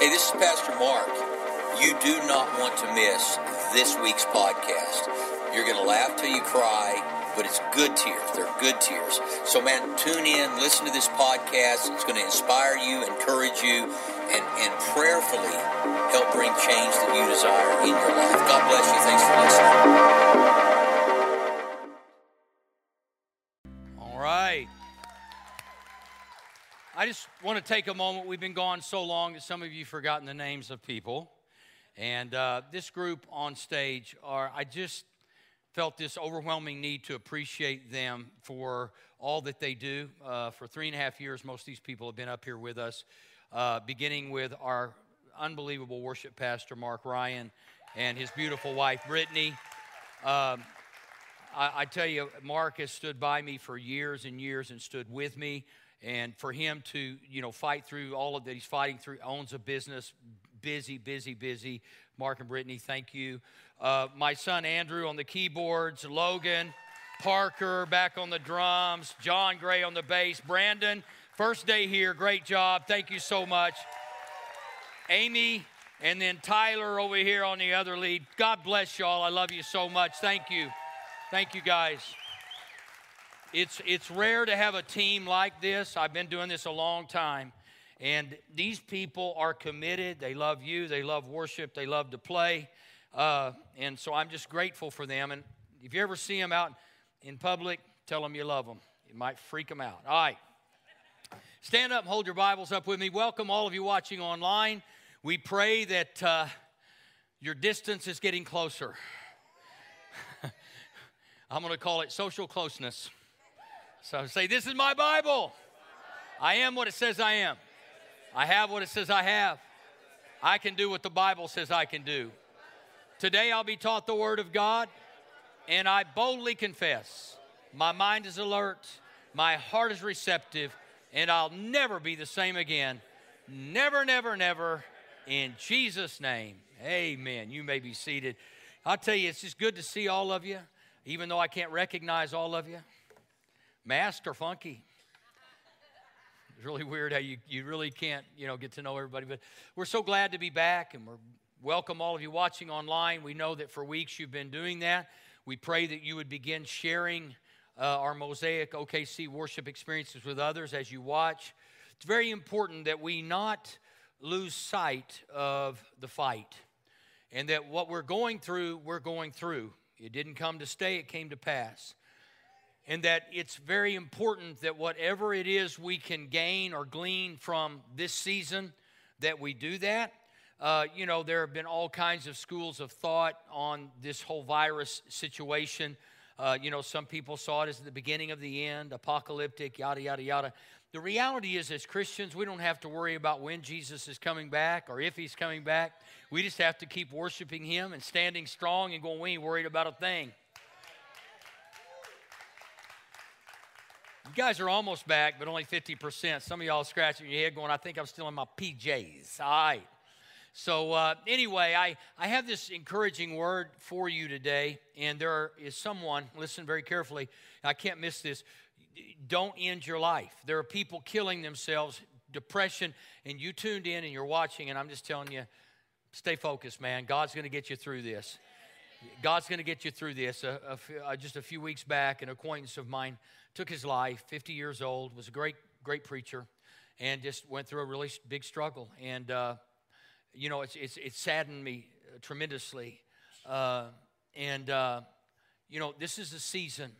Hey, this is Pastor Mark. You do not want to miss this week's podcast. You're going to laugh till you cry, but it's good tears. They're good tears. So, man, tune in, listen to this podcast. It's going to inspire you, encourage you, and, and prayerfully help bring change that you desire in your life. God bless you. Thanks for listening. Just want to take a moment. We've been gone so long that some of you have forgotten the names of people. And uh, this group on stage are, I just felt this overwhelming need to appreciate them for all that they do. Uh, for three and a half years, most of these people have been up here with us, uh, beginning with our unbelievable worship pastor, Mark Ryan, and his beautiful wife, Brittany. Um, I, I tell you, Mark has stood by me for years and years and stood with me and for him to you know fight through all of that he's fighting through owns a business busy busy busy. Mark and brittany thank you. Uh, my son andrew on the keyboards logan parker back on the drums john gray on the bass brandon first day here great job thank you so much. Amy and then tyler over here on the other lead god bless y'all i love you so much thank you thank you guys it's, it's rare to have a team like this. I've been doing this a long time. And these people are committed. They love you. They love worship. They love to play. Uh, and so I'm just grateful for them. And if you ever see them out in public, tell them you love them. It might freak them out. All right. Stand up and hold your Bibles up with me. Welcome all of you watching online. We pray that uh, your distance is getting closer. I'm going to call it social closeness. So say, This is my Bible. I am what it says I am. I have what it says I have. I can do what the Bible says I can do. Today I'll be taught the Word of God, and I boldly confess my mind is alert, my heart is receptive, and I'll never be the same again. Never, never, never. In Jesus' name, amen. You may be seated. I'll tell you, it's just good to see all of you, even though I can't recognize all of you. Masked or funky? It's really weird how you, you really can't, you know, get to know everybody. But we're so glad to be back and we're welcome all of you watching online. We know that for weeks you've been doing that. We pray that you would begin sharing uh, our Mosaic OKC worship experiences with others as you watch. It's very important that we not lose sight of the fight and that what we're going through, we're going through. It didn't come to stay, it came to pass and that it's very important that whatever it is we can gain or glean from this season, that we do that. Uh, you know, there have been all kinds of schools of thought on this whole virus situation. Uh, you know, some people saw it as the beginning of the end, apocalyptic, yada, yada, yada. The reality is, as Christians, we don't have to worry about when Jesus is coming back or if he's coming back. We just have to keep worshiping him and standing strong and going, we ain't worried about a thing. You guys are almost back, but only 50%. Some of y'all scratching your head going, I think I'm still in my PJs. All right. So, uh, anyway, I, I have this encouraging word for you today, and there is someone, listen very carefully, I can't miss this. Don't end your life. There are people killing themselves, depression, and you tuned in and you're watching, and I'm just telling you, stay focused, man. God's going to get you through this. God's going to get you through this. Uh, just a few weeks back, an acquaintance of mine took his life, 50 years old, was a great, great preacher, and just went through a really big struggle. And, uh, you know, it's, it's, it saddened me uh, tremendously. Uh, and, uh, you know, this is a season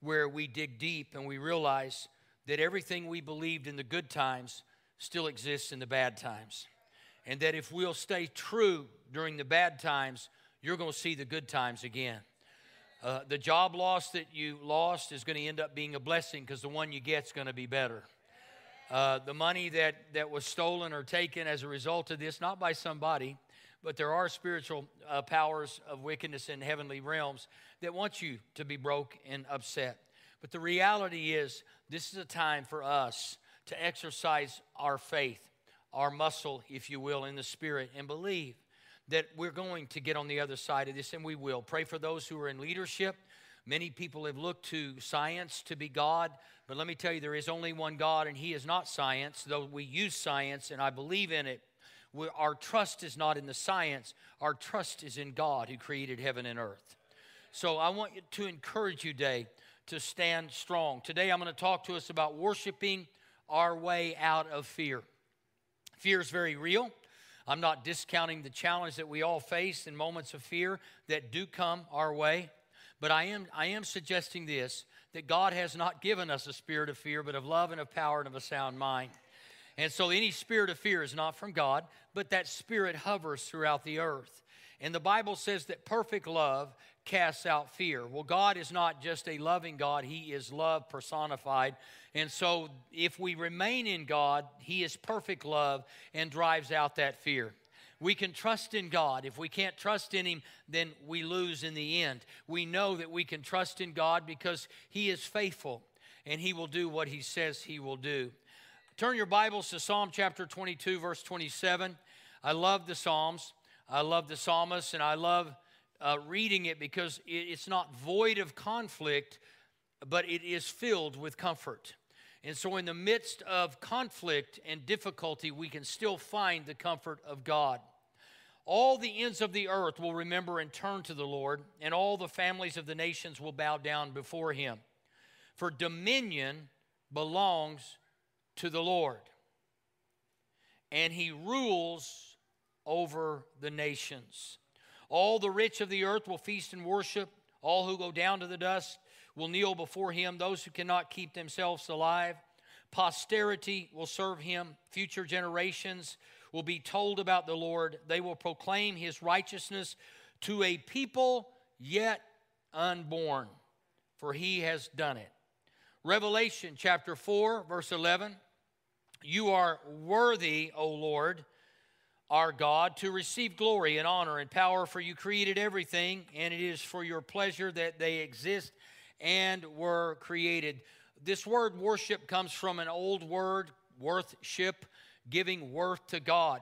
where we dig deep and we realize that everything we believed in the good times still exists in the bad times. And that if we'll stay true during the bad times, you're going to see the good times again. Uh, the job loss that you lost is going to end up being a blessing because the one you get is going to be better. Uh, the money that, that was stolen or taken as a result of this, not by somebody, but there are spiritual uh, powers of wickedness in heavenly realms that want you to be broke and upset. But the reality is, this is a time for us to exercise our faith, our muscle, if you will, in the spirit, and believe that we're going to get on the other side of this, and we will. Pray for those who are in leadership. Many people have looked to science to be God, but let me tell you, there is only one God, and He is not science, though we use science, and I believe in it. we, our trust is not in the science, our trust is in God who created heaven and earth. So I want to encourage you today to stand strong. Today I'm going to talk to us about worshiping our way out of fear. Fear is very real. I'm not discounting the challenge that we all face in moments of fear that do come our way, but I am, I am suggesting this that God has not given us a spirit of fear, but of love and of power and of a sound mind. And so any spirit of fear is not from God, but that spirit hovers throughout the earth. And the Bible says that perfect love casts out fear. Well, God is not just a loving God, He is love personified. And so if we remain in God, He is perfect love and drives out that fear. We can trust in God. If we can't trust in Him, then we lose in the end. We know that we can trust in God because He is faithful and He will do what He says He will do. Turn your Bibles to Psalm chapter 22, verse 27. I love the Psalms. I love the psalmist, and I love uh, reading it because it, it's not void of conflict, but it is filled with comfort. And so, in the midst of conflict and difficulty, we can still find the comfort of God. All the ends of the earth will remember and turn to the Lord, and all the families of the nations will bow down before him. For dominion belongs to the Lord, and he rules over the nations. All the rich of the earth will feast and worship. All who go down to the dust will kneel before him, those who cannot keep themselves alive. Posterity will serve him. Future generations will be told about the Lord. They will proclaim his righteousness to a people yet unborn, for he has done it. Revelation chapter 4, verse 11 You are worthy, O Lord our God, to receive glory and honor and power, for you created everything, and it is for your pleasure that they exist and were created. This word worship comes from an old word, worthship, giving worth to God.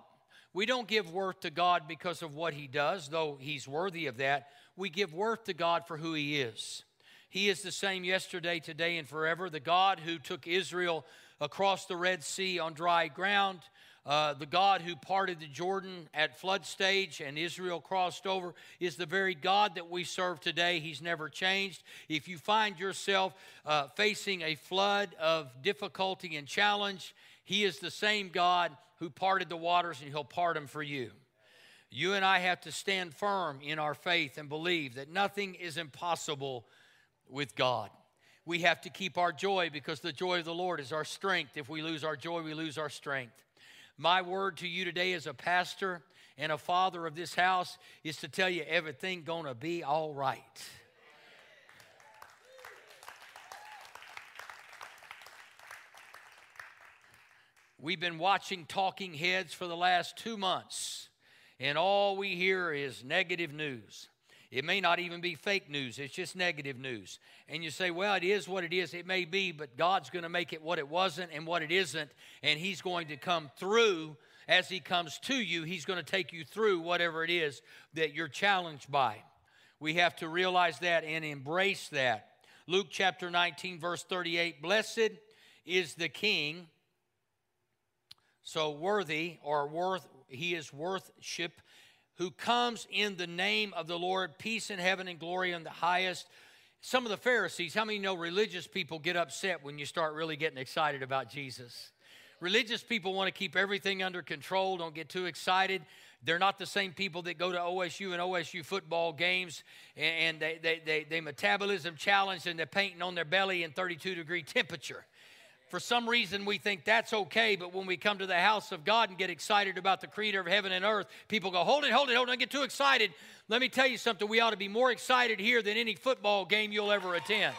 We don't give worth to God because of what he does, though he's worthy of that. We give worth to God for who he is. He is the same yesterday, today, and forever. The God who took Israel across the Red Sea on dry ground, uh, the God who parted the Jordan at flood stage and Israel crossed over is the very God that we serve today. He's never changed. If you find yourself uh, facing a flood of difficulty and challenge, He is the same God who parted the waters and He'll part them for you. You and I have to stand firm in our faith and believe that nothing is impossible with God. We have to keep our joy because the joy of the Lord is our strength. If we lose our joy, we lose our strength. My word to you today as a pastor and a father of this house is to tell you everything going to be all right. We've been watching Talking Heads for the last two months, and all we hear is negative news. It may not even be fake news, it's just negative news. And you say, well, it is what it is. It may be, but God's going to make it what it wasn't and what it isn't. And He's going to come through as He comes to you. He's going to take you through whatever it is that you're challenged by. We have to realize that and embrace that. Luke chapter 19, verse 38 Blessed is the King, so worthy or worth, he is worthship who comes in the name of the Lord, peace in heaven and glory in the highest. Some of the Pharisees, how many know religious people get upset when you start really getting excited about Jesus? Religious people want to keep everything under control, don't get too excited. They're not the same people that go to OSU and OSU football games and they, they, they, they metabolism challenge and they're painting on their belly in 32 degree temperature. For some reason, we think that's okay, but when we come to the house of God and get excited about the creator of heaven and earth, people go, Hold it, hold it, hold it, don't get too excited. Let me tell you something. We ought to be more excited here than any football game you'll ever attend.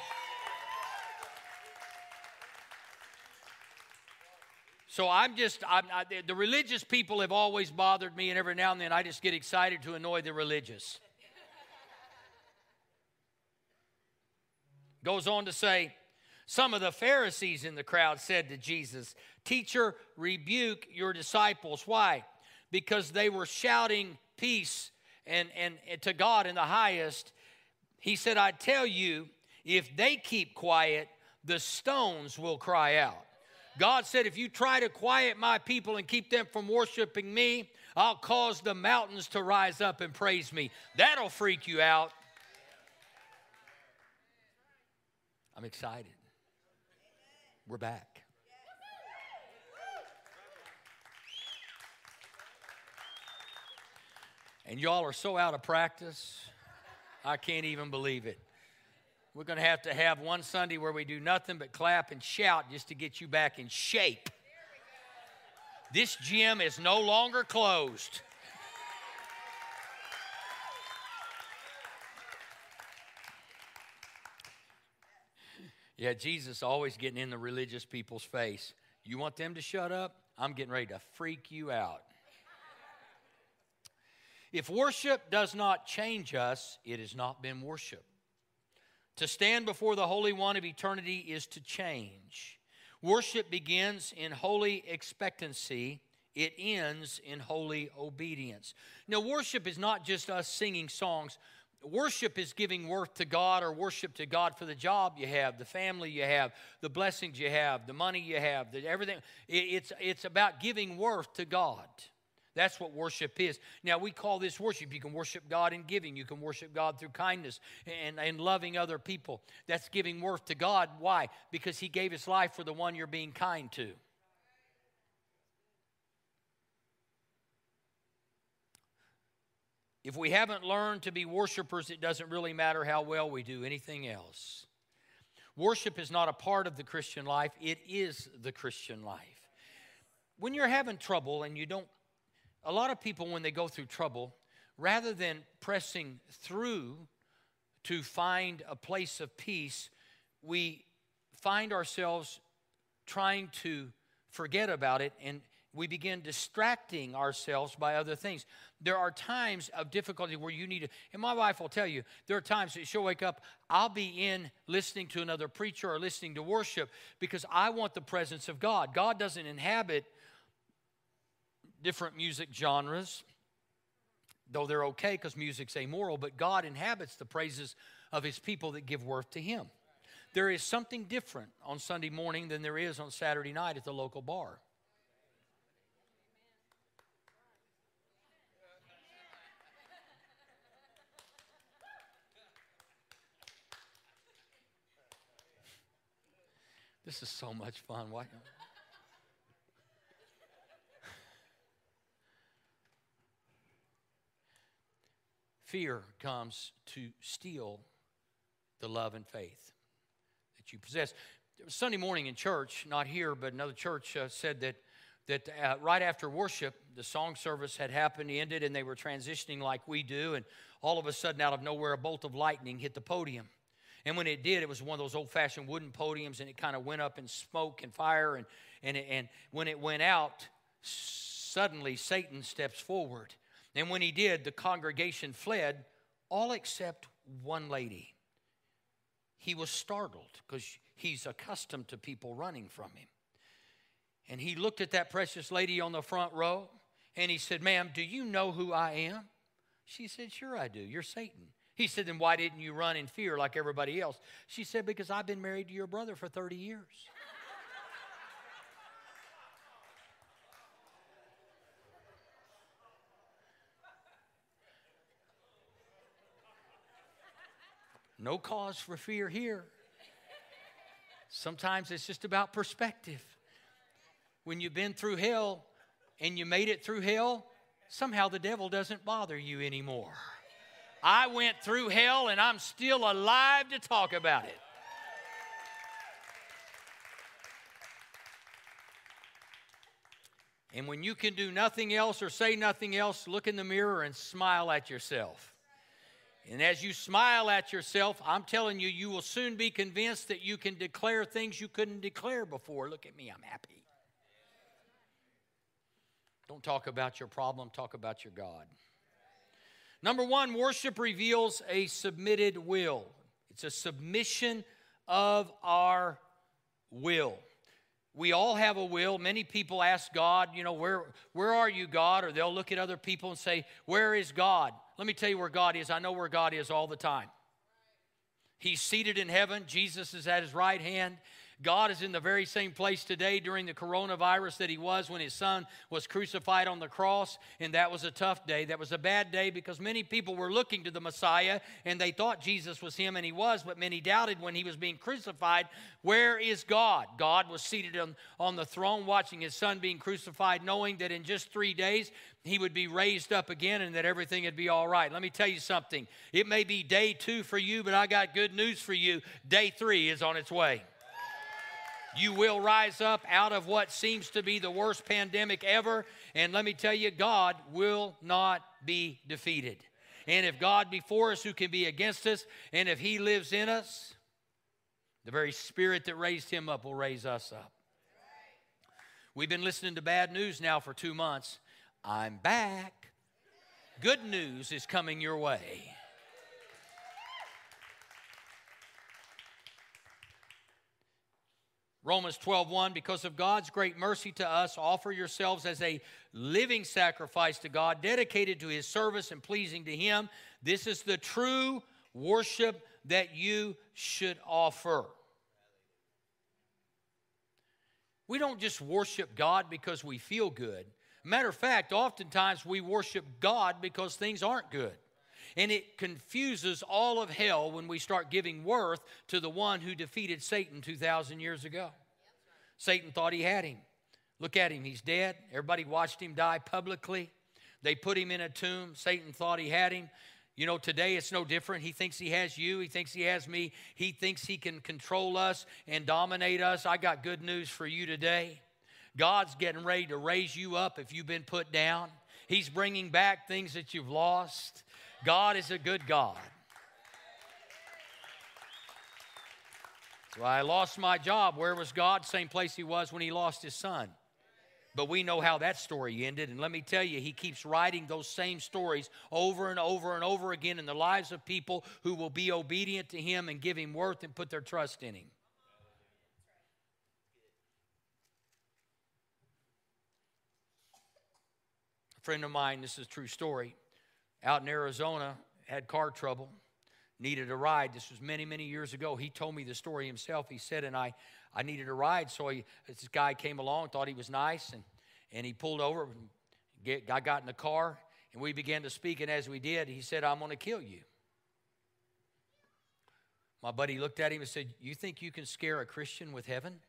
So I'm just, I'm, I, the religious people have always bothered me, and every now and then I just get excited to annoy the religious. Goes on to say, some of the Pharisees in the crowd said to Jesus, Teacher, rebuke your disciples. Why? Because they were shouting peace and, and, and to God in the highest. He said, I tell you, if they keep quiet, the stones will cry out. God said, if you try to quiet my people and keep them from worshiping me, I'll cause the mountains to rise up and praise me. That'll freak you out. I'm excited. We're back. And y'all are so out of practice, I can't even believe it. We're going to have to have one Sunday where we do nothing but clap and shout just to get you back in shape. This gym is no longer closed. Yeah, Jesus always getting in the religious people's face. You want them to shut up? I'm getting ready to freak you out. If worship does not change us, it has not been worship. To stand before the Holy One of eternity is to change. Worship begins in holy expectancy, it ends in holy obedience. Now, worship is not just us singing songs. Worship is giving worth to God or worship to God for the job you have, the family you have, the blessings you have, the money you have, the, everything. It's, it's about giving worth to God. That's what worship is. Now, we call this worship. You can worship God in giving, you can worship God through kindness and, and loving other people. That's giving worth to God. Why? Because He gave His life for the one you're being kind to. If we haven't learned to be worshipers, it doesn't really matter how well we do anything else. Worship is not a part of the Christian life, it is the Christian life. When you're having trouble and you don't a lot of people, when they go through trouble, rather than pressing through to find a place of peace, we find ourselves trying to forget about it and we begin distracting ourselves by other things. There are times of difficulty where you need to, and my wife will tell you, there are times that she'll wake up, I'll be in listening to another preacher or listening to worship because I want the presence of God. God doesn't inhabit different music genres, though they're okay because music's amoral, but God inhabits the praises of his people that give worth to him. There is something different on Sunday morning than there is on Saturday night at the local bar. This is so much fun. Why? Fear comes to steal the love and faith that you possess. Sunday morning in church, not here, but another church uh, said that that uh, right after worship, the song service had happened, ended, and they were transitioning like we do, and all of a sudden, out of nowhere, a bolt of lightning hit the podium. And when it did, it was one of those old-fashioned wooden podiums, and it kind of went up in smoke and fire. And and it, and when it went out, suddenly Satan steps forward and when he did, the congregation fled, all except one lady. He was startled because he's accustomed to people running from him. And he looked at that precious lady on the front row and he said, Ma'am, do you know who I am? She said, Sure, I do. You're Satan. He said, Then why didn't you run in fear like everybody else? She said, Because I've been married to your brother for 30 years. No cause for fear here. Sometimes it's just about perspective. When you've been through hell and you made it through hell, somehow the devil doesn't bother you anymore. I went through hell and I'm still alive to talk about it. And when you can do nothing else or say nothing else, look in the mirror and smile at yourself. And as you smile at yourself, I'm telling you, you will soon be convinced that you can declare things you couldn't declare before. Look at me, I'm happy. Don't talk about your problem, talk about your God. Number one, worship reveals a submitted will. It's a submission of our will. We all have a will. Many people ask God, you know, where, where are you, God? Or they'll look at other people and say, Where is God? Let me tell you where God is. I know where God is all the time. He's seated in heaven. Jesus is at his right hand. God is in the very same place today during the coronavirus that He was when His Son was crucified on the cross. And that was a tough day. That was a bad day because many people were looking to the Messiah and they thought Jesus was Him, and He was, but many doubted when He was being crucified. Where is God? God was seated on, on the throne watching His Son being crucified, knowing that in just three days He would be raised up again and that everything would be all right. Let me tell you something. It may be day two for you, but I got good news for you. Day three is on its way. You will rise up out of what seems to be the worst pandemic ever. And let me tell you, God will not be defeated. And if God be for us, who can be against us? And if He lives in us, the very Spirit that raised Him up will raise us up. We've been listening to bad news now for two months. I'm back. Good news is coming your way. Romans 12:1 because of God's great mercy to us offer yourselves as a living sacrifice to God dedicated to his service and pleasing to him. This is the true worship that you should offer. We don't just worship God because we feel good. Matter of fact oftentimes we worship God because things aren't good and it confuses all of hell when we start giving worth to the one who defeated Satan 2,000 years ago. Satan thought he had him. Look at him, he's dead. Everybody watched him die publicly. They put him in a tomb. Satan thought he had him. You know, today it's no different. He thinks he has you. He thinks he has me. He thinks he can control us and dominate us. I got good news for you today. God's getting ready to raise you up if you've been put down. He's bringing back things that you've lost. God is a good God. So I lost my job. Where was God? Same place he was when he lost his son. But we know how that story ended. And let me tell you, he keeps writing those same stories over and over and over again in the lives of people who will be obedient to him and give him worth and put their trust in him. A friend of mine, this is a true story out in Arizona, had car trouble, needed a ride. This was many, many years ago. He told me the story himself. He said, and I, I needed a ride. So he, this guy came along, thought he was nice, and, and he pulled over. Get, I got in the car, and we began to speak. And as we did, he said, I'm going to kill you. My buddy looked at him and said, You think you can scare a Christian with heaven?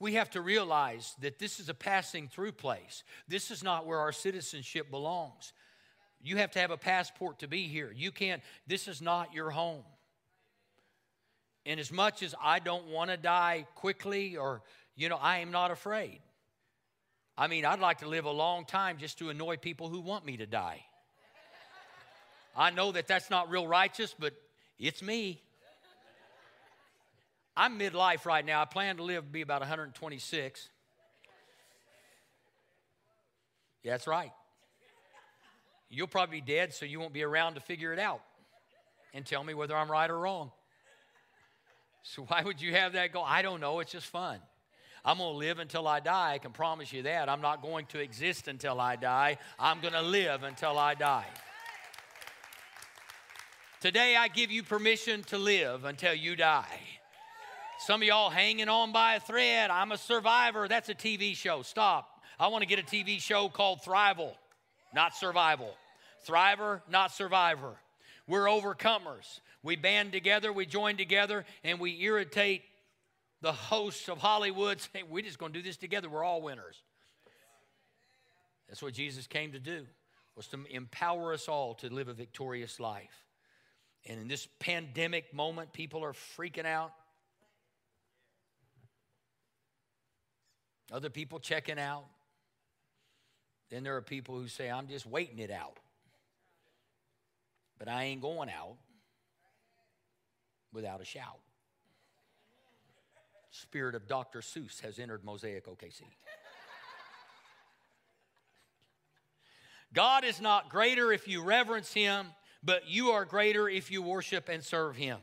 We have to realize that this is a passing through place. This is not where our citizenship belongs. You have to have a passport to be here. You can't, this is not your home. And as much as I don't want to die quickly or, you know, I am not afraid. I mean, I'd like to live a long time just to annoy people who want me to die. I know that that's not real righteous, but it's me. I'm midlife right now. I plan to live to be about 126. Yeah, that's right. You'll probably be dead, so you won't be around to figure it out and tell me whether I'm right or wrong. So why would you have that go? I don't know. It's just fun. I'm going to live until I die. I can promise you that. I'm not going to exist until I die. I'm going to live until I die. Today, I give you permission to live until you die. Some of y'all hanging on by a thread. I'm a survivor. That's a TV show. Stop. I want to get a TV show called Thrival, not Survival. Thriver, not Survivor. We're overcomers. We band together, we join together, and we irritate the hosts of Hollywood saying, We're just going to do this together. We're all winners. That's what Jesus came to do, was to empower us all to live a victorious life. And in this pandemic moment, people are freaking out. Other people checking out. Then there are people who say, I'm just waiting it out. But I ain't going out without a shout. Spirit of Dr. Seuss has entered Mosaic OKC. God is not greater if you reverence Him, but you are greater if you worship and serve Him.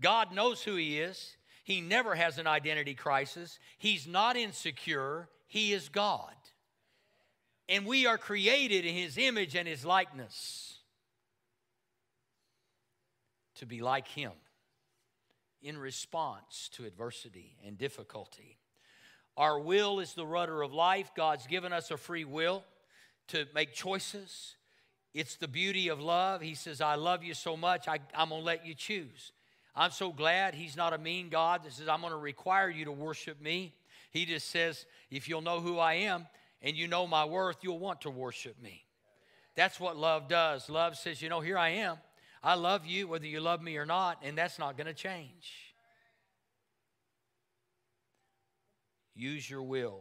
God knows who He is. He never has an identity crisis. He's not insecure. He is God. And we are created in His image and His likeness to be like Him. in response to adversity and difficulty. Our will is the rudder of life. God's given us a free will to make choices. It's the beauty of love. He says, I love you so much, I, am going to let you choose. I'm so glad He's not a mean God that says, I'm going to require you to worship me. He just says, if you'll know who I am and you know my worth, you'll want to worship me. That's what love does. Love says, you know, here I am. I love you whether you love me or not, and that's not going to change. Use your will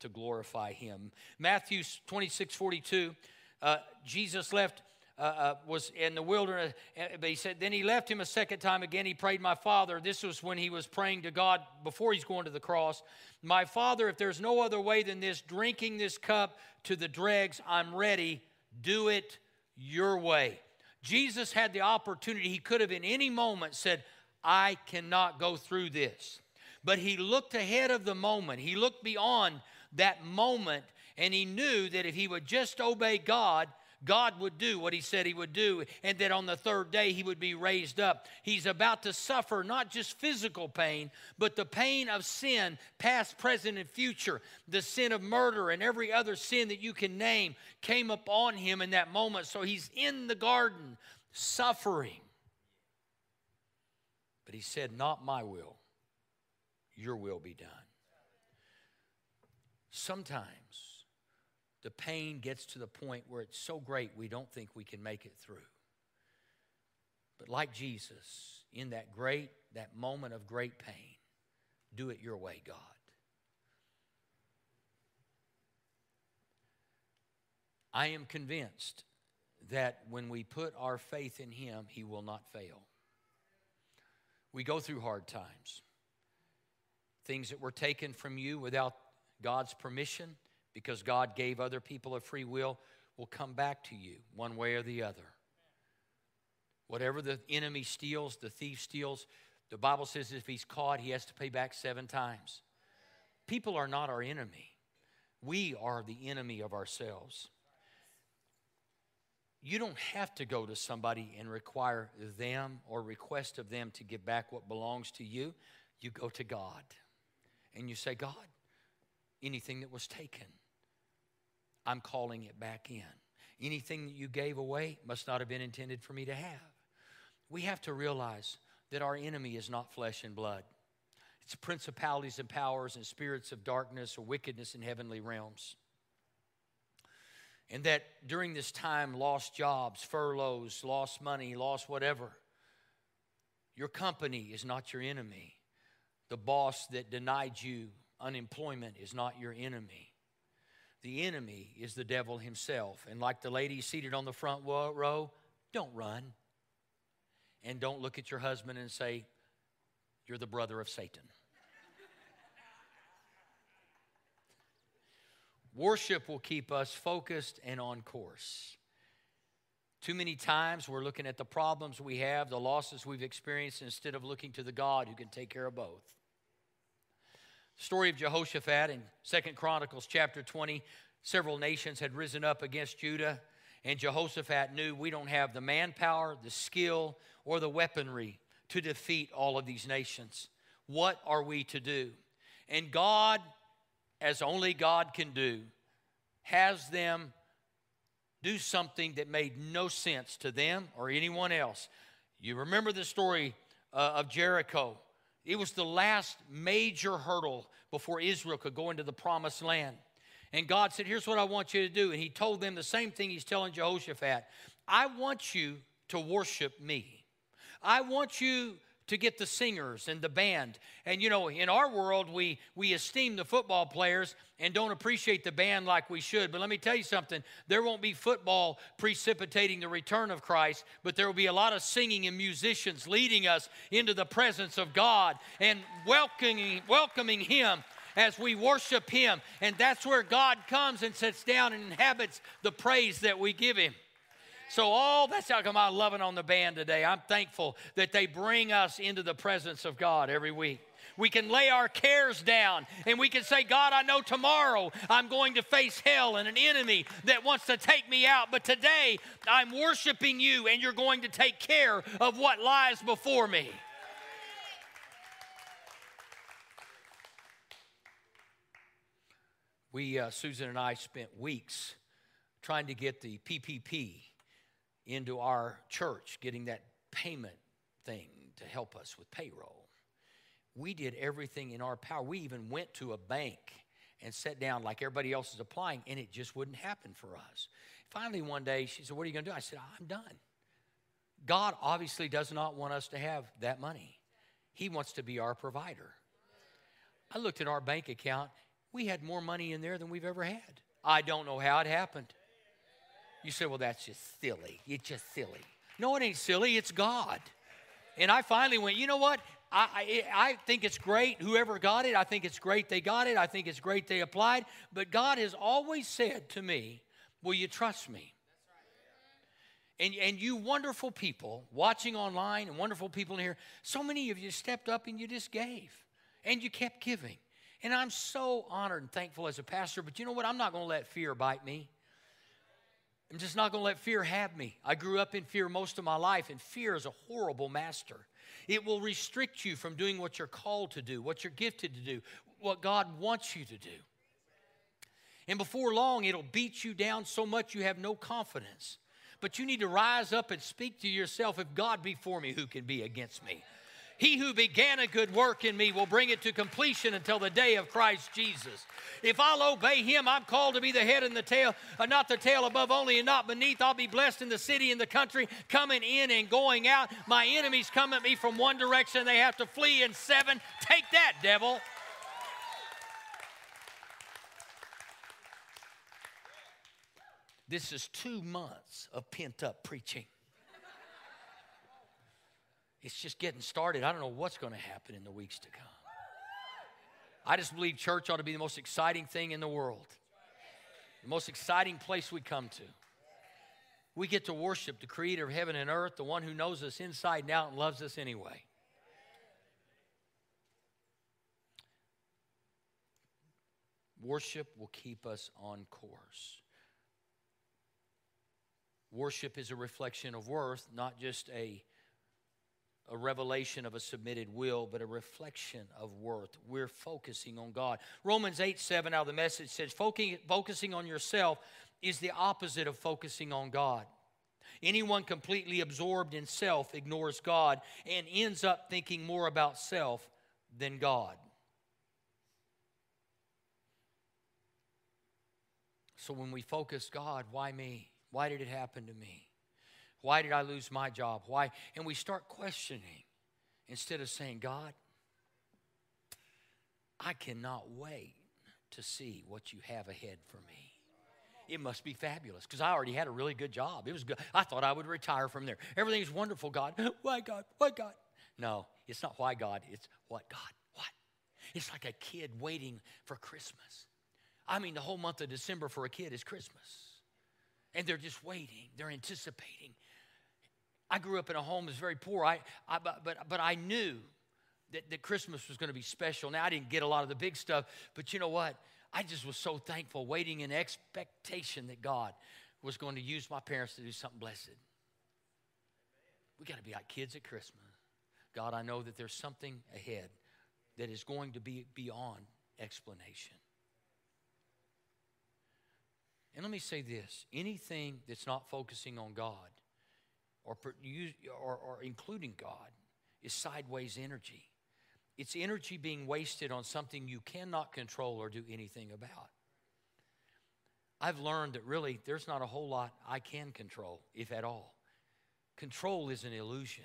to glorify him. Matthew 26 42, uh, Jesus left. Uh, uh, was in the wilderness, but he said, then he left him a second time again. He prayed, My Father. This was when he was praying to God before he's going to the cross. My Father, if there's no other way than this, drinking this cup to the dregs, I'm ready. Do it your way. Jesus had the opportunity, he could have in any moment said, I cannot go through this. But he looked ahead of the moment, he looked beyond that moment, and he knew that if he would just obey God, God would do what he said he would do, and that on the third day he would be raised up. He's about to suffer not just physical pain, but the pain of sin, past, present, and future. The sin of murder and every other sin that you can name came upon him in that moment. So he's in the garden suffering. But he said, Not my will, your will be done. Sometimes the pain gets to the point where it's so great we don't think we can make it through. But like Jesus, in that great, that moment of great pain, do it your way, God. I am convinced that when we put our faith in Him, He will not fail. We go through hard times. Things that were taken from you without God's permission, because God gave other people a free will, will come back to you one way or the other. Whatever the enemy steals, the thief steals, the Bible says if he's caught, he has to pay back seven times. People are not our enemy, we are the enemy of ourselves. You don't have to go to somebody and require them or request of them to give back what belongs to you. You go to God and you say, God, anything that was taken, I'm calling it back in. Anything that you gave away must not have been intended for me to have. We have to realize that our enemy is not flesh and blood. It's principalities and powers and spirits of darkness or wickedness in heavenly realms. And that during this time, lost jobs, furloughs, lost money, lost whatever. Your company is not your enemy. The boss that denied you unemployment is not your enemy. The enemy is the devil himself. And like the lady seated on the front row, don't run. And don't look at your husband and say, You're the brother of Satan. Worship will keep us focused and on course. Too many times we're looking at the problems we have, the losses we've experienced, instead of looking to the God who can take care of both story of Jehoshaphat in Second Chronicles chapter 20, several nations had risen up against Judah, and Jehoshaphat knew we don't have the manpower, the skill, or the weaponry to defeat all of these nations. What are we to do? And God, as only God can do, has them do something that made no sense to them or anyone else. You remember the story uh, of Jericho it was the last major hurdle before Israel could go into the promised land. And God said, Here's what I want you to do. And He told them the same thing He's telling Jehoshaphat I want you to worship me. I want you to get the singers and the band. And you know, in our world, we, we esteem the football players and don't appreciate the band like we should. But let me tell you something there won't be football precipitating the return of Christ, but there will be a lot of singing and musicians leading us into the presence of God and welcoming, welcoming Him as we worship Him. And that's where God comes and sits down and inhabits the praise that we give Him. So, all that's how come I'm loving on the band today. I'm thankful that they bring us into the presence of God every week. We can lay our cares down and we can say, God, I know tomorrow I'm going to face hell and an enemy that wants to take me out, but today I'm worshiping you and you're going to take care of what lies before me. We, uh, Susan and I, spent weeks trying to get the PPP into our church, getting that payment thing to help us with payroll. We did everything in our power. We even went to a bank and sat down like everybody else is applying, and it just wouldn't happen for us. Finally, one day, she said, What are you going to do? I said, I'm done. God obviously does not want us to have that money, He wants to be our provider. I looked at our bank account. We had more money in there than we've ever had. I don't know how it happened. You say, well, that's just silly. It's just silly. No, it ain't silly. It's God. And I finally went, you know what? I, I, I, think it's great, whoever got it, I think it's great they got it. I think it's great they applied. But God has always said to me, Will you trust me? And, and you wonderful people watching online and wonderful people in here, so many of you stepped up and you just gave and you kept giving. And I'm so honored and thankful as a pastor, but you know what? I'm not going to let fear bite me. I'm just not going to let fear have me. I grew up in fear most of my life, and fear is a horrible master. It will restrict you from doing what you're called to do, what you're gifted to do, what God wants you to do. And before long, it'll beat you down so much you have no confidence. But you need to rise up and speak to yourself if God be for me, who can be against me? He who began a good work in me will bring it to completion until the day of Christ Jesus. If I'll obey him, I'm called to be the head and the tail, uh, not the tail above only and not beneath. I'll be blessed in the city and the country, coming in and going out. My enemies come at me from one direction, they have to flee in seven. Take that, devil. This is two months of pent up preaching. It's just getting started. I don't know what's going to happen in the weeks to come. I just believe church ought to be the most exciting thing in the world, the most exciting place we come to. We get to worship the creator of heaven and earth, the one who knows us inside and out and loves us anyway. Worship will keep us on course. Worship is a reflection of worth, not just a a revelation of a submitted will, but a reflection of worth. We're focusing on God. Romans 8 7 out of the message says, focusing on yourself is the opposite of focusing on God. Anyone completely absorbed in self ignores God and ends up thinking more about self than God. So when we focus God, why me? Why did it happen to me? Why did I lose my job? Why? And we start questioning instead of saying, God, I cannot wait to see what you have ahead for me. It must be fabulous because I already had a really good job. It was good. I thought I would retire from there. Everything's wonderful, God. Why, God? Why, God? No, it's not why, God. It's what, God? What? It's like a kid waiting for Christmas. I mean, the whole month of December for a kid is Christmas. And they're just waiting, they're anticipating. I grew up in a home that's very poor. I, I but, but I knew that, that Christmas was going to be special. Now, I didn't get a lot of the big stuff, but you know what? I just was so thankful, waiting in expectation that God was going to use my parents to do something blessed. We got to be like kids at Christmas. God, I know that there's something ahead that is going to be beyond explanation. And let me say this anything that's not focusing on God or, or, or including God is sideways energy. It's energy being wasted on something you cannot control or do anything about. I've learned that really there's not a whole lot I can control, if at all. Control is an illusion.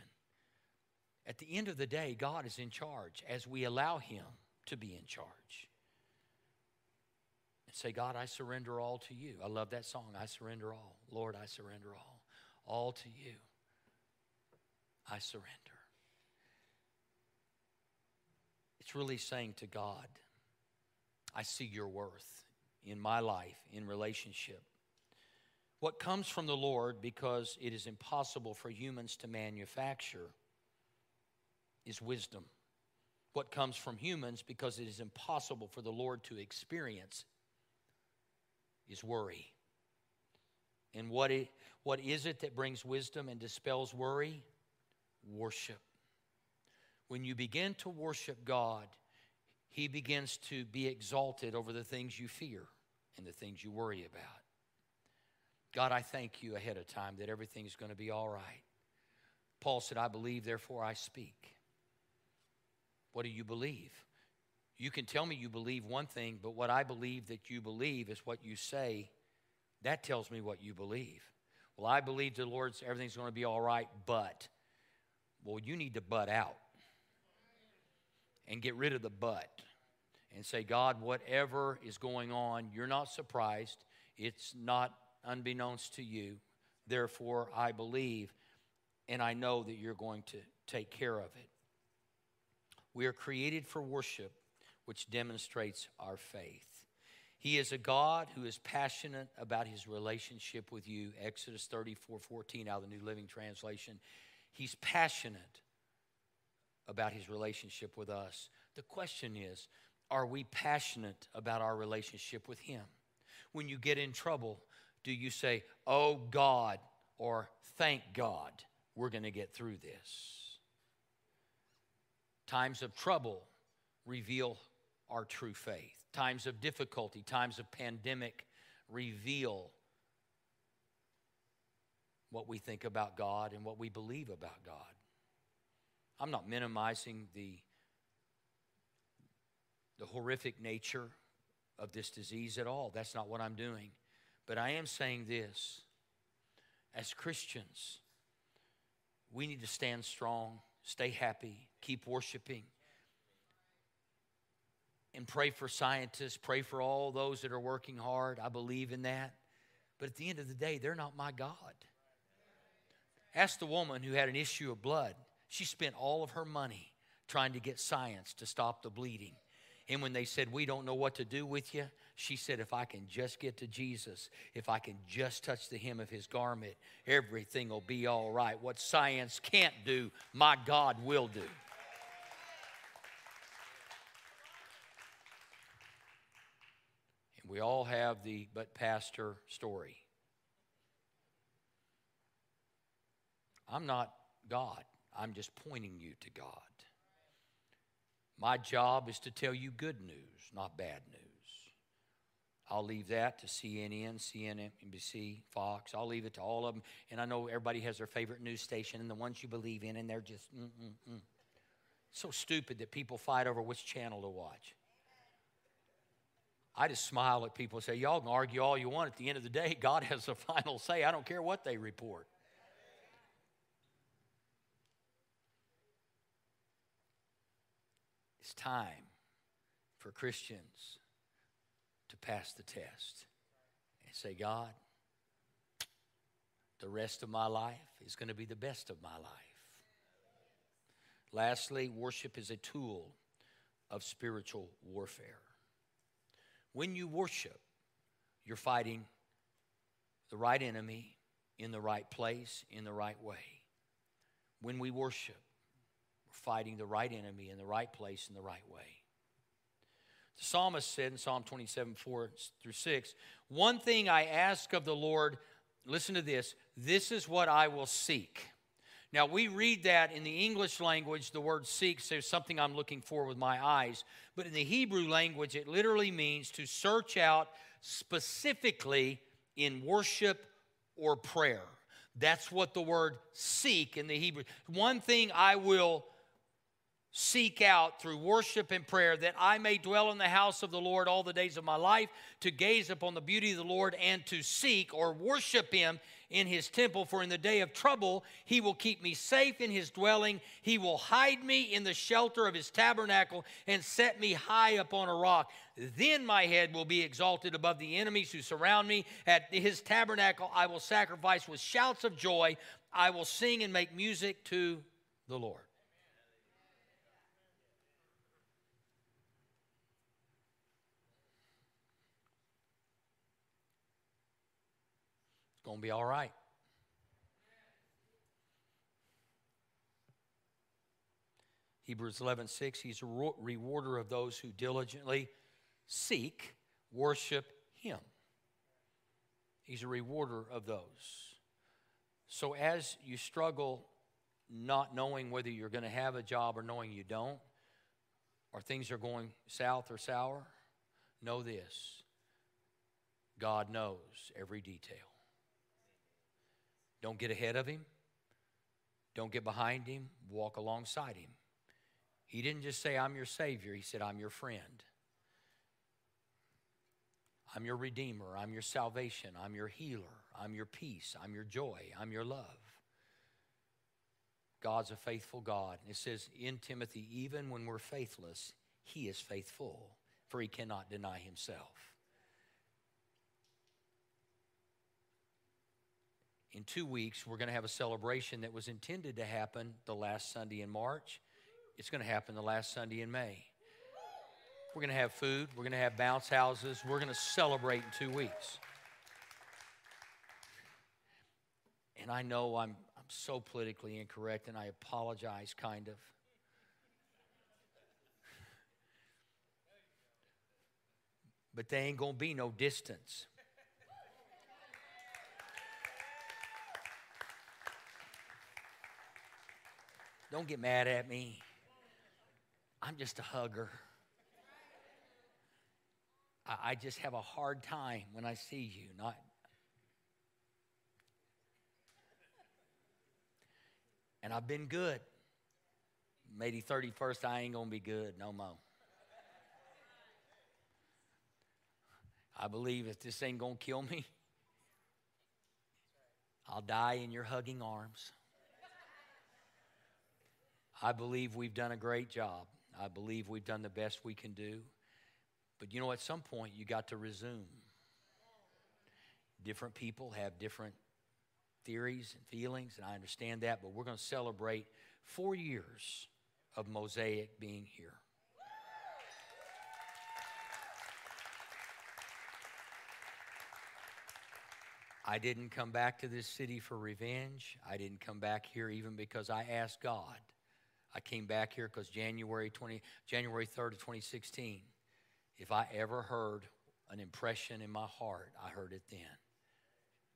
At the end of the day, God is in charge as we allow Him to be in charge. And say, God, I surrender all to you. I love that song. I surrender all. Lord, I surrender all. All to you. I surrender. It's really saying to God, I see your worth in my life, in relationship. What comes from the Lord, because it is impossible for humans to manufacture, is wisdom. What comes from humans, because it is impossible for the Lord to experience, is worry. And what, it, what is it that brings wisdom and dispels worry? Worship. When you begin to worship God, He begins to be exalted over the things you fear. and the things you worry about. God, I thank you ahead of time that everything's going to be all right. Paul said, I believe, therefore I speak. What do you believe? You can tell me you believe one thing, but what I believe that you believe is what you say. That tells me what you believe. Well, I believe the Lord's everything's going to be all right, but. Well, you need to butt out and get rid of the butt and say, God, whatever is going on, you're not surprised. It's not unbeknownst to you. Therefore, I believe and I know that you're going to take care of it. We are created for worship, which demonstrates our faith. He is a God who is passionate about his relationship with you. Exodus 34 14 out of the New Living Translation. He's passionate about his relationship with us. The question is are we passionate about our relationship with him? When you get in trouble, do you say, Oh God, or thank God we're going to get through this? Times of trouble reveal our true faith. Times of difficulty, times of pandemic reveal what we think about God and what we believe about God. I'm not minimizing the, the horrific nature of this disease at all. That's not what I'm doing. But I am saying this as Christians, we need to stand strong, stay happy, keep worshiping, and pray for scientists, pray for all those that are working hard. I believe in that. But at the end of the day, they're not my God. Ask the woman who had an issue of blood. She spent all of her money trying to get science to stop the bleeding. And when they said, We don't know what to do with you, she said, If I can just get to Jesus, if I can just touch the hem of his garment, everything will be all right. What science can't do, my God will do. And we all have the but pastor story. I'm not God. I'm just pointing you to God. My job is to tell you good news, not bad news. I'll leave that to CNN, CNN, NBC, Fox. I'll leave it to all of them. And I know everybody has their favorite news station and the ones you believe in, and they're just mm, mm, mm. so stupid that people fight over which channel to watch. I just smile at people and say, Y'all can argue all you want. At the end of the day, God has the final say. I don't care what they report. It's time for Christians to pass the test and say, God, the rest of my life is going to be the best of my life. Lastly, worship is a tool of spiritual warfare. When you worship, you're fighting the right enemy in the right place, in the right way. When we worship, fighting the right enemy in the right place in the right way. The psalmist said in Psalm 27 4 through 6, One thing I ask of the Lord, listen to this, this is what I will seek. Now, we read that in the English language, the word seek says something I'm looking for with my eyes. But in the Hebrew language, it literally means to search out specifically in worship or prayer. That's what the word seek in the Hebrew. One thing I will seek out through worship and prayer that I may dwell in the house of the Lord all the days of my life, to gaze upon the beauty of the Lord and to seek or worship him in his temple. For in the day of trouble, he will keep me safe in his dwelling. He will hide me in the shelter of his tabernacle and set me high upon a rock. Then my head will be exalted above the enemies who surround me. At his tabernacle, I will sacrifice with shouts of joy. I will sing and make music to the Lord. Going to be all right. Hebrews 11, 6, he's a rewarder of those who diligently seek, worship him. He's a rewarder of those. So as you struggle not knowing whether you're going to have a job or knowing you don't, or things are going south or sour, know this God knows every detail. Don't get ahead of him. Don't get behind him. Walk alongside him. He didn't just say, I'm your Savior. He said, I'm your friend. I'm your Redeemer. I'm your salvation. I'm your healer. I'm your peace. I'm your joy. I'm your love. God's a faithful God. It says in Timothy, even when we're faithless, He is faithful, for He cannot deny Himself. In two weeks, we're going to have a celebration that was intended to happen the last Sunday in March. It's going to happen the last Sunday in May. We're going to have food. We're going to have bounce houses. We're going to celebrate in two weeks. And I know I'm, I'm so politically incorrect, and I apologize, kind of. But there ain't going to be no distance. Don't get mad at me. I'm just a hugger. I, just have a hard time when I see you. Not. And I've been good. Maybe 31st, I ain't to be good no more. I believe if this ain't to kill me, I'll die in your hugging arms. I believe we've done a great job. I believe we've done the best we can do. But you know, at some point, you got to resume. Different people have different theories and feelings, and I understand that, but we're going to celebrate four years of Mosaic being here. I didn't come back to this city for revenge. I didn't come back here even because I asked God. I came back here because January 20, January 3rd of 2016, if I ever heard an impression in my heart, I heard it then.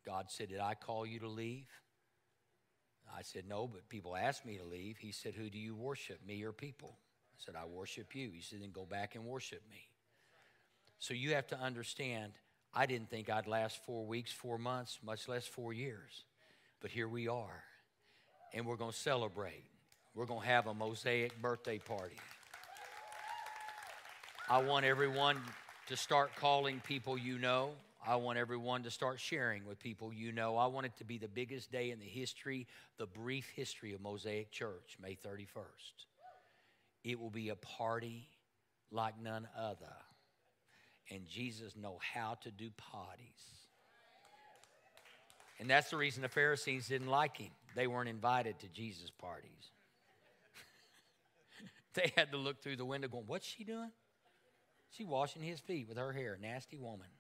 God said, Did I call you to leave? I said, No, but people asked me to leave. He said, Who do you worship, me or people? I said, I worship you. He said, Then go back and worship me. So you have to understand, I didn't think I'd last four weeks, four months, much less four years. But here we are, and we're going to celebrate. We're going to have a Mosaic birthday party. I want everyone to start calling people you know. I want everyone to start sharing with people you know. I want it to be the biggest day in the history, the brief history of Mosaic Church, May 31st. It will be a party like none other. And Jesus know how to do parties. And that's the reason the Pharisees didn't like him. They weren't invited to Jesus' parties. they had to look through the window going, What's she doing? She washing his feet with her hair, nasty woman.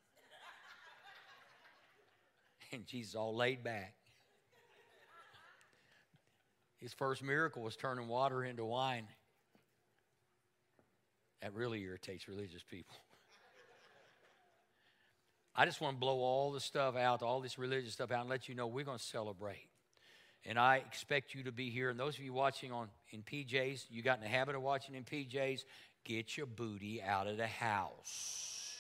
And Jesus all laid back. His first miracle was turning water into wine. That really irritates religious people. I just want to blow all the stuff out, all this religious stuff out, and let you know we're going to celebrate. And I expect you to be here. And those of you watching on in PJs, you got in the habit of watching in PJs, get your booty out of the house.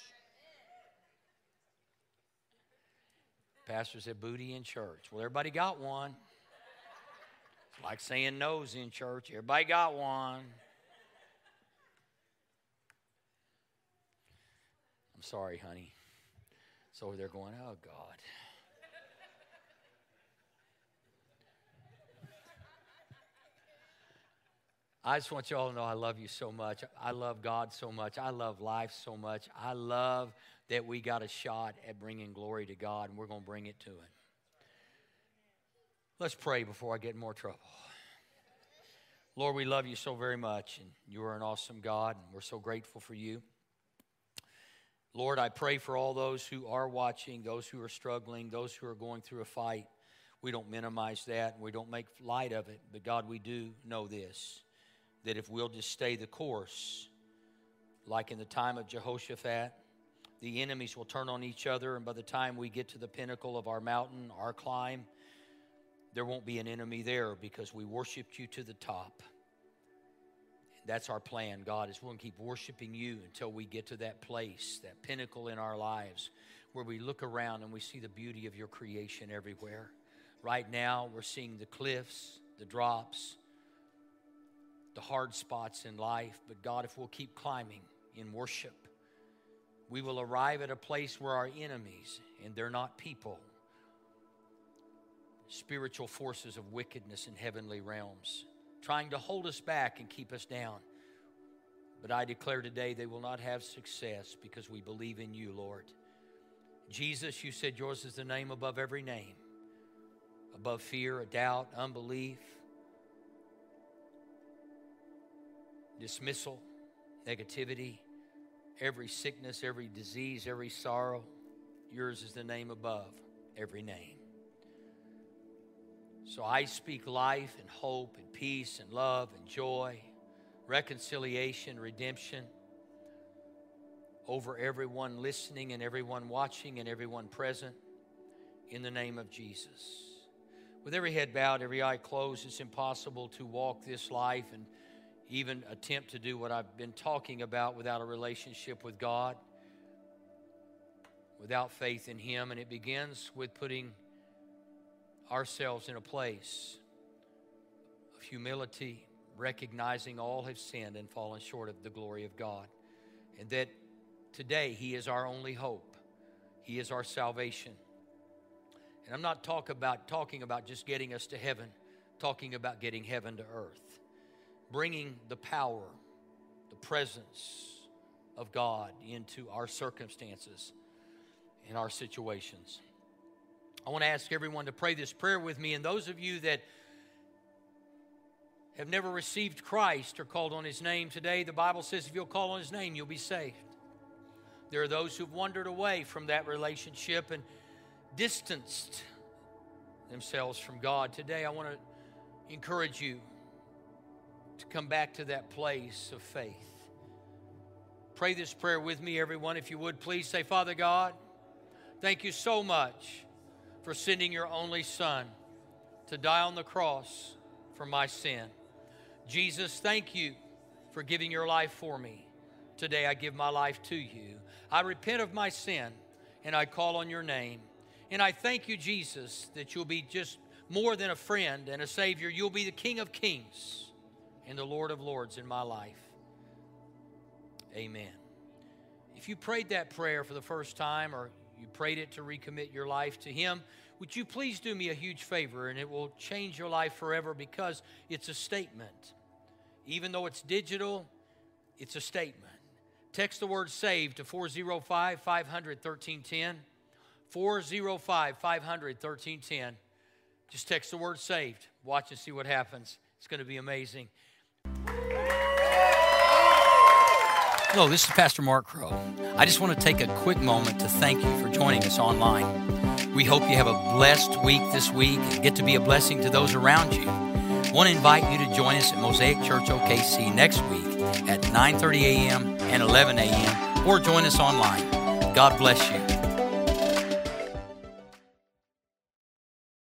Pastor said, booty in church. Well, everybody got one. It's like saying nose in church. Everybody got one. I'm sorry, honey. So they're going, oh, God. I just want you all to know I love you so much. I love God so much. I love life so much. I love that we got a shot at bringing glory to God, and we're going to bring it to Him. Let's pray before I get in more trouble. Lord, we love you so very much, and you are an awesome God, and we're so grateful for you. Lord, I pray for all those who are watching, those who are struggling, those who are going through a fight. We don't minimize that, and we don't make light of it, but God, we do know this that if we'll just stay the course, like in the time of Jehoshaphat, the enemies will turn on each other, and by the time we get to the pinnacle of our mountain, our climb, there won't be an enemy there because we worshiped you to the top. That's our plan, God, is we're going to keep worshiping you until we get to that place, that pinnacle in our lives where we look around and we see the beauty of your creation everywhere. Right now, we're seeing the cliffs, the drops, the hard spots in life. But God, if we'll keep climbing in worship, we will arrive at a place where our enemies, and they're not people, spiritual forces of wickedness in heavenly realms, trying to hold us back and keep us down. But I declare today they will not have success because we believe in you, Lord. Jesus, you said yours is the name above every name, above fear, a doubt, unbelief, dismissal, negativity every sickness, every disease, every sorrow. Yours is the name above every name. So I speak life and hope and peace and love and joy, reconciliation, redemption over everyone listening and everyone watching and everyone present in the name of Jesus. With every head bowed, every eye closed, it's impossible to walk this life and even attempt to do what I've been talking about without a relationship with God, without faith in Him. And it begins with putting ourselves in a place of humility, recognizing all have sinned and fallen short of the glory of God. And that today He is our only hope, He is our salvation. And I'm not talk about, talking about just getting us to heaven, talking about getting heaven to earth bringing the power, the presence of God into our circumstances and our situations. I want to ask everyone to pray this prayer with me, and those of you that have never received Christ or called on His name today, the Bible says if you'll call on His name, you'll be saved. There are those who've wandered away from that relationship and distanced themselves from God. Today, I want to encourage you to come back to that place of faith. Pray this prayer with me, everyone. If you would, please say, Father God, thank you so much for sending your only Son to die on the cross for my sin. Jesus, thank you for giving your life for me. Today I give my life to you. I repent of my sin and I call on your name. And I thank you, Jesus, that you'll be just more than a friend and a Savior. You'll be the King of Kings and the Lord of Lords in my life. Amen. If you prayed that prayer for the first time or you prayed it to recommit your life to Him, would you please do me a huge favor and it will change your life forever because it's a statement. Even though it's digital, it's a statement. Text the word SAVE to 405 500 1310. 405 500 1310. Just text the word SAVED. Watch and see what happens. It's going to be amazing. Hello, this is Pastor Mark Crow. I just want to take a quick moment to thank you for joining us online. We hope you have a blessed week this week and get to be a blessing to those around you. I want to invite you to join us at Mosaic Church OKC next week at 9:30 a.m. and 11 a.m. or join us online. God bless you.